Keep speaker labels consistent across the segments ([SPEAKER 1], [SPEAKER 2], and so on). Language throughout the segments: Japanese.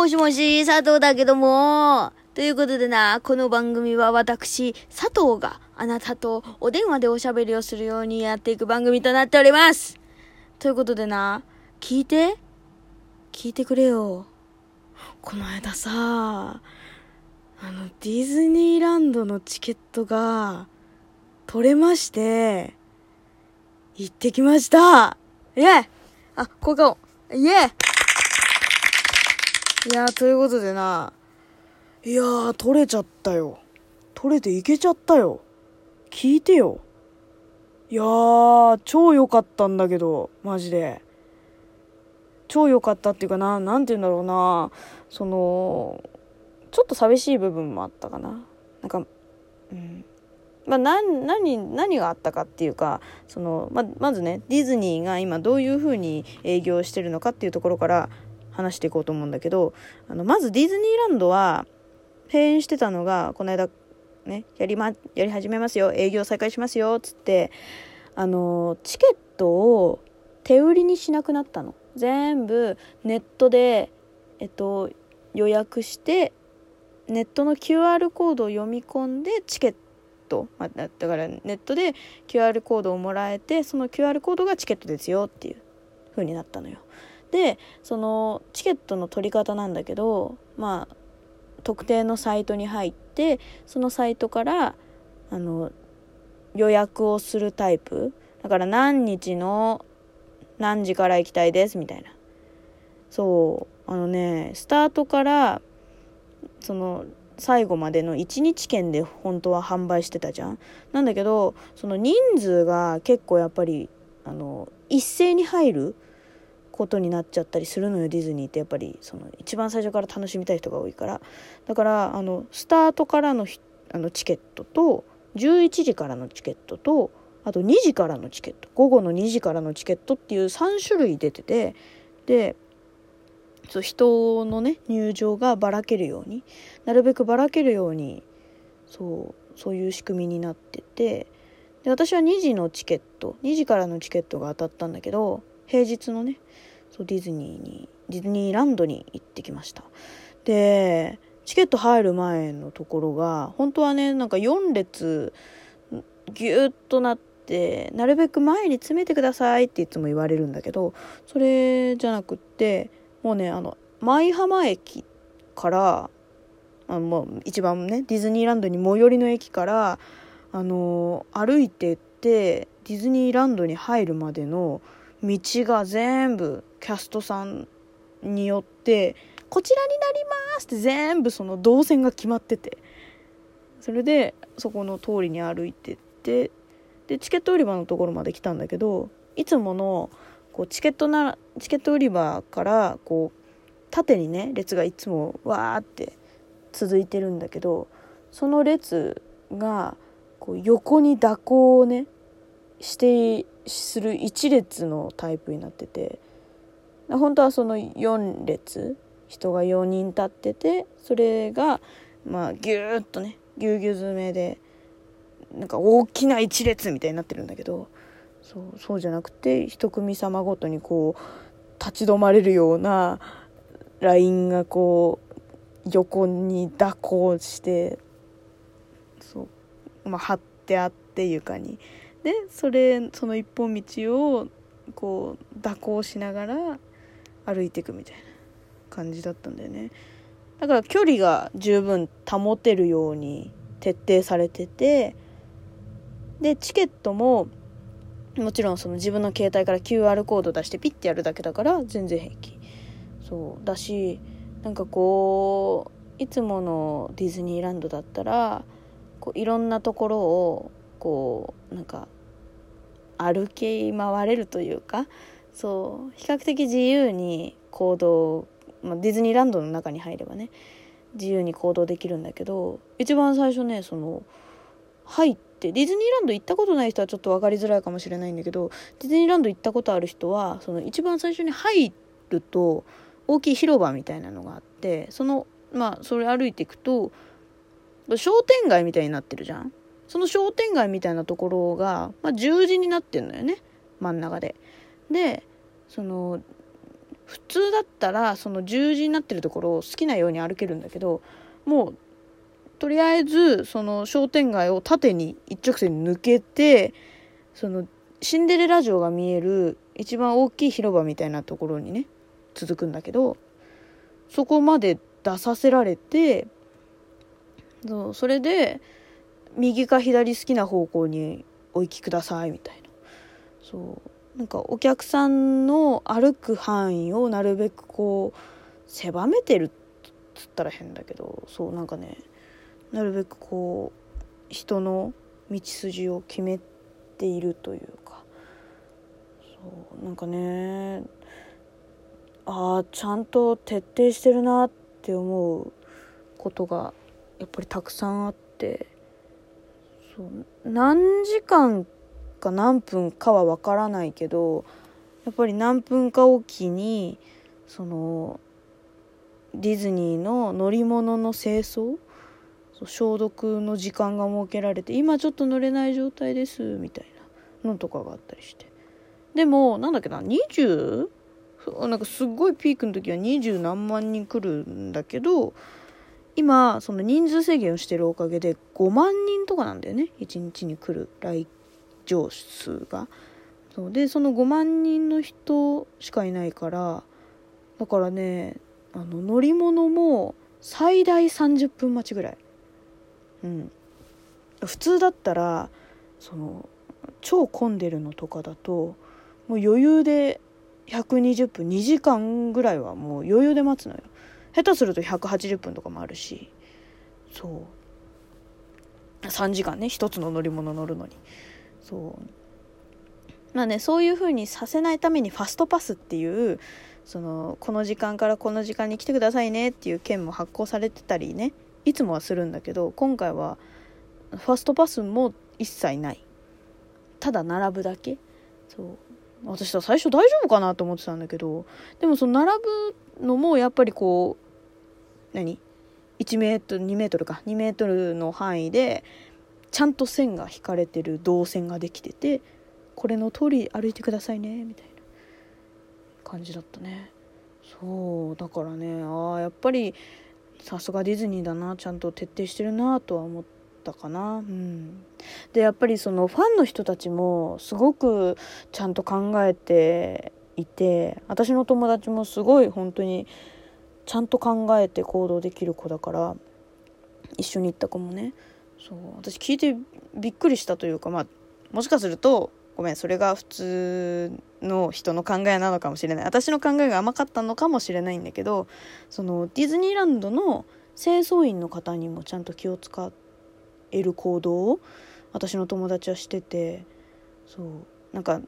[SPEAKER 1] もしもし、佐藤だけども。ということでな、この番組は私、佐藤があなたとお電話でおしゃべりをするようにやっていく番組となっております。ということでな、聞いて聞いてくれよ。この間さ、あの、ディズニーランドのチケットが取れまして、行ってきましたイェイあ、効果音イェイいやー、ということでな、いやー、取れちゃったよ。取れていけちゃったよ。聞いてよ。いやー、超良かったんだけど、マジで。超良かったっていうかな、なんて言うんだろうな、その、ちょっと寂しい部分もあったかな。なんか、うん。まあ、何、何、何があったかっていうか、その、ま、まずね、ディズニーが今どういう風に営業してるのかっていうところから話していこうと思うんだけど、あの、まずディズニーランドは、閉園してたのが、この間、ね、やりま、やり始めますよ、営業再開しますよっ、つって、あの、チケットを手売りにしなくなったの。全部ネットで、えっと、予約して、ネットの QR コードを読み込んでチケット、まあ、だからネットで QR コードをもらえてその QR コードがチケットですよっていう風になったのよ。でそのチケットの取り方なんだけどまあ特定のサイトに入ってそのサイトからあの予約をするタイプ。だから何日の何時から行きたいですみたいな。そう。あのねスタートからその最後までの1日券で本当は販売してたじゃん。なんだけどその人数が結構やっぱりあの一斉に入ることになっちゃったりするのよディズニーって。やっぱりその一番最初から楽しみたい人が多いから。だからあのスタートからのあのチケットと11時からのチケットとあと2時からのチケット。午後の2時からのチケットっていう3種類出ててでそう人のね入場がばらけるようになるべくばらけるようにそうそういう仕組みになっててで私は2時のチケット2時からのチケットが当たったんだけど平日のねそうディズニーにディズニーランドに行ってきました。でチケット入る前のところが本当はねなんか4列ギュッとなってなるべく前に詰めてくださいっていつも言われるんだけどそれじゃなくってもうねあの舞浜駅からあもう一番ねディズニーランドに最寄りの駅からあの歩いてってディズニーランドに入るまでの道が全部キャストさんによってこちらになりますって全部その動線が決まってて。それでそこの通りに歩いてってでチケット売り場のところまで来たんだけどいつものこうチケットなチケット売り場からこう縦にね列がいつもわーって続いてるんだけどその列がこう横に蛇行をねしてする1列のタイプになってて本当はその4列人が4人立っててそれがまあギューッとねぎゅうぎゅう詰めでなんか大きな一列みたいになってるんだけどそうそうじゃなくて一組様ごとにこう立ち止まれるようなラインがこう横に蛇行してそう、まあ、張ってあって床に。でそれその一本道をこう蛇行しながら歩いていくみたいな感じだったんだよね。だから距離が十分保てるように徹底されててでチケットももちろんその自分の携帯から QR コード出してピッてやるだけだから全然平気。そうだしなんかこういつものディズニーランドだったらこういろんなところをこうなんか歩き回れるというかそう。比較的自由に行動、まあ、ディズニーランドの中に入ればね自由に行動できるんだけど一番最初ねその入ってディズニーランド行ったことない人はちょっと分かりづらいかもしれないんだけどディズニーランド行ったことある人はその一番最初に入ると大きい広場みたいなのがあってそのまあそれ歩いていくと商店街みたいになってるじゃん。その商店街みたいなところが、まあ、十字になってんのよね真ん中で。でその普通だったらその十字になってるところを好きなように歩けるんだけどもうとりあえずその商店街を縦に一直線に抜けてそのシンデレラ城が見える一番大きい広場みたいなところにね続くんだけどそこまで出させられてそうそれで右か左好きな方向にお行きくださいみたいな。そう。なんかお客さんの歩く範囲をなるべくこう狭めてるっつったら変だけどそうなんかねなるべくこう人の道筋を決めているというか。そうなんかねああちゃんと徹底してるなって思うことがやっぱりたくさんあって。そう何時間か何分かは分からないけどやっぱり何分かおきにそのディズニーの乗り物の清掃消毒の時間が設けられて今ちょっと乗れない状態ですみたいなのとかがあったりしてでもなんだっけな 20? なんかすごいピークの時は20何万人来るんだけど今その人数制限をしてるおかげで5万人とかなんだよね1日に来る来場数が。そう。でその5万人の人しかいないからだからねあの乗り物も最大30分待ちぐらい。うん。普通だったらその超混んでるのとかだともう余裕で120分2時間ぐらいはもう余裕で待つのよ。下手すると180分とかもあるし。そう。3時間ね一つの乗り物乗るのに。そう。まあねそういう風にさせないためにファストパスっていうそのこの時間からこの時間に来てくださいねっていう券も発行されてたりねいつもはするんだけど今回はファストパスも一切ない。ただ並ぶだけ。そう。私さ最初大丈夫かなと思ってたんだけどでもその並ぶのもやっぱりこう何？1メートル2メートルか。2メートルの範囲でちゃんと線が引かれてる動線ができててこれの通り歩いてくださいねみたいな感じだったね。そうだからねああやっぱりさすがディズニーだなちゃんと徹底してるなとは思ったかな。うん。でやっぱりそのファンの人たちもすごくちゃんと考えていて私の友達もすごい本当にちゃんと考えて行動できる子だから一緒に行った子もねそう私聞いてびっくりしたというかまあもしかするとごめんそれが普通の人の考えなのかもしれない。私の考えが甘かったのかもしれないんだけどそのディズニーランドの清掃員の方にもちゃんと気を使える行動を私の友達はしててそうなんか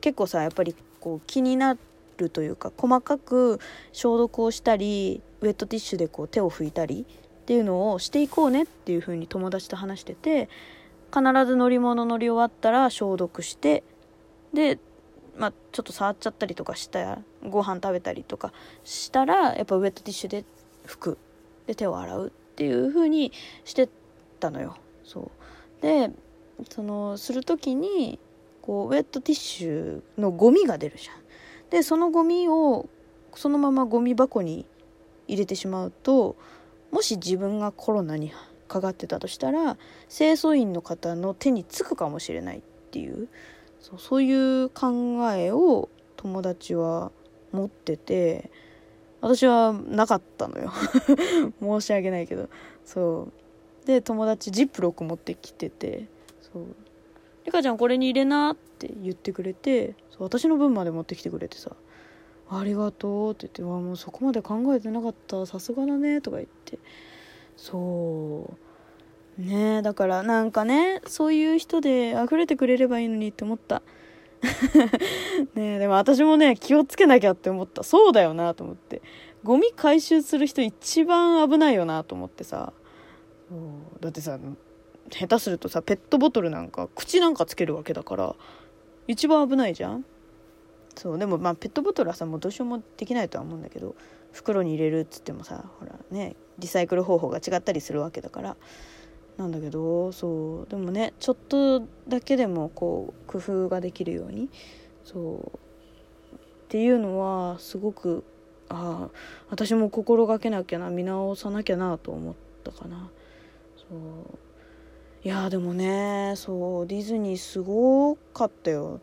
[SPEAKER 1] 結構さやっぱりこう気になるというか細かく消毒をしたりウェットティッシュでこう手を拭いたりっていうのをしていこうねっていう風に友達と話してて必ず乗り物乗り終わったら消毒してでまあちょっと触っちゃったりとかしたご飯食べたりとかしたらやっぱウェットティッシュで拭く。で手を洗うっていう風にしてたのよ。そう。でそのする時にこうウェットティッシュのゴミが出るじゃん。でそのゴミをそのままゴミ箱に入れてしまうともし自分がコロナにかかってたとしたら清掃員の方の手につくかもしれないっていうそうそういう考えを友達は持ってて私はなかったのよ。申し訳ないけど。そう。で友達ジップロック持ってきててそう「リカちゃんこれに入れな」って言ってくれてそう私の分まで持ってきてくれてさ「ありがとう」って言って「わもうそこまで考えてなかった。さすがだね」とか言って。そう。ねえだからなんかねそういう人で溢れてくれればいいのにって思った。ねでも私もね気をつけなきゃって思った。そうだよなと思って。ゴミ回収する人一番危ないよなと思ってさ。だってさ下手するとさペットボトルなんか口なんかつけるわけだから一番危ないじゃん。そうでもまあペットボトルはさもうどうしようもできないとは思うんだけど袋に入れるっつってもさほらねリサイクル方法が違ったりするわけだからなんだけどそうでもねちょっとだけでもこう工夫ができるようにそうっていうのはすごくああ私も心がけなきゃな見直さなきゃなと思ったかな。そう。いやでもねそうディズニーすごかったよ。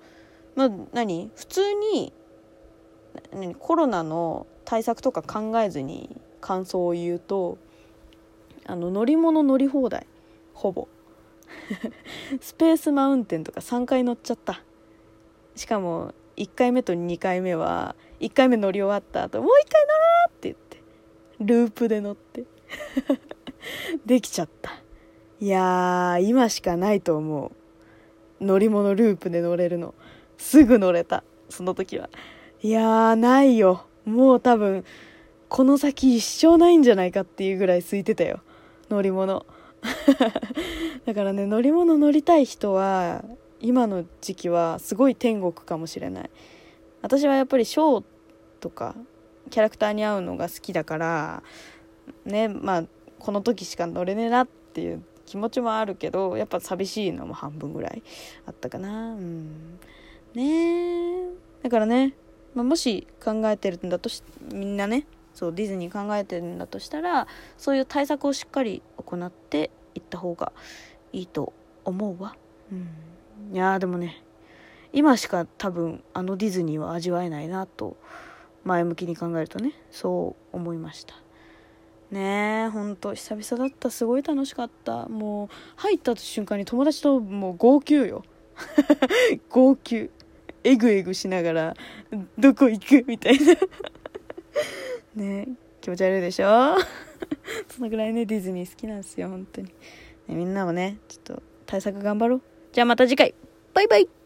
[SPEAKER 1] まあ何？普通に何？コロナの対策とか考えずに感想を言うとあの乗り物乗り放題。ほぼ。スペースマウンテンとか3回乗っちゃった。しかも1回目と2回目は1回目乗り終わった後もう1回乗ろうって言ってループで乗って。できちゃった。いや今しかないと思う。乗り物ループで乗れるの。すぐ乗れたその時は。いやーないよ。もう多分この先一生ないんじゃないかっていうぐらい空いてたよ。乗り物。だからね乗り物乗りたい人は今の時期はすごい天国かもしれない。私はやっぱりショーとかキャラクターに合うのが好きだからねまあこの時しか乗れねえなっていう気持ちもあるけどやっぱ寂しいのも半分ぐらいあったかな。うん。ねだからね、まあ、もし考えてるんだとしみんなねそうディズニー考えてるんだとしたらそういう対策をしっかり行っていった方がいいと思うわ。うん。いやでもね今しか多分あのディズニーは味わえないなと前向きに考えるとねそう思いました。ねえほんと久々だった。すごい楽しかった。もう入った瞬間に友達ともう号泣よ。号泣。えぐえぐしながらどこ行くみたいな。ね気持ち悪いでしょ？そのぐらいねディズニー好きなんですよ本当に、ね、みんなもねちょっと対策頑張ろう。じゃあまた次回。バイバイ。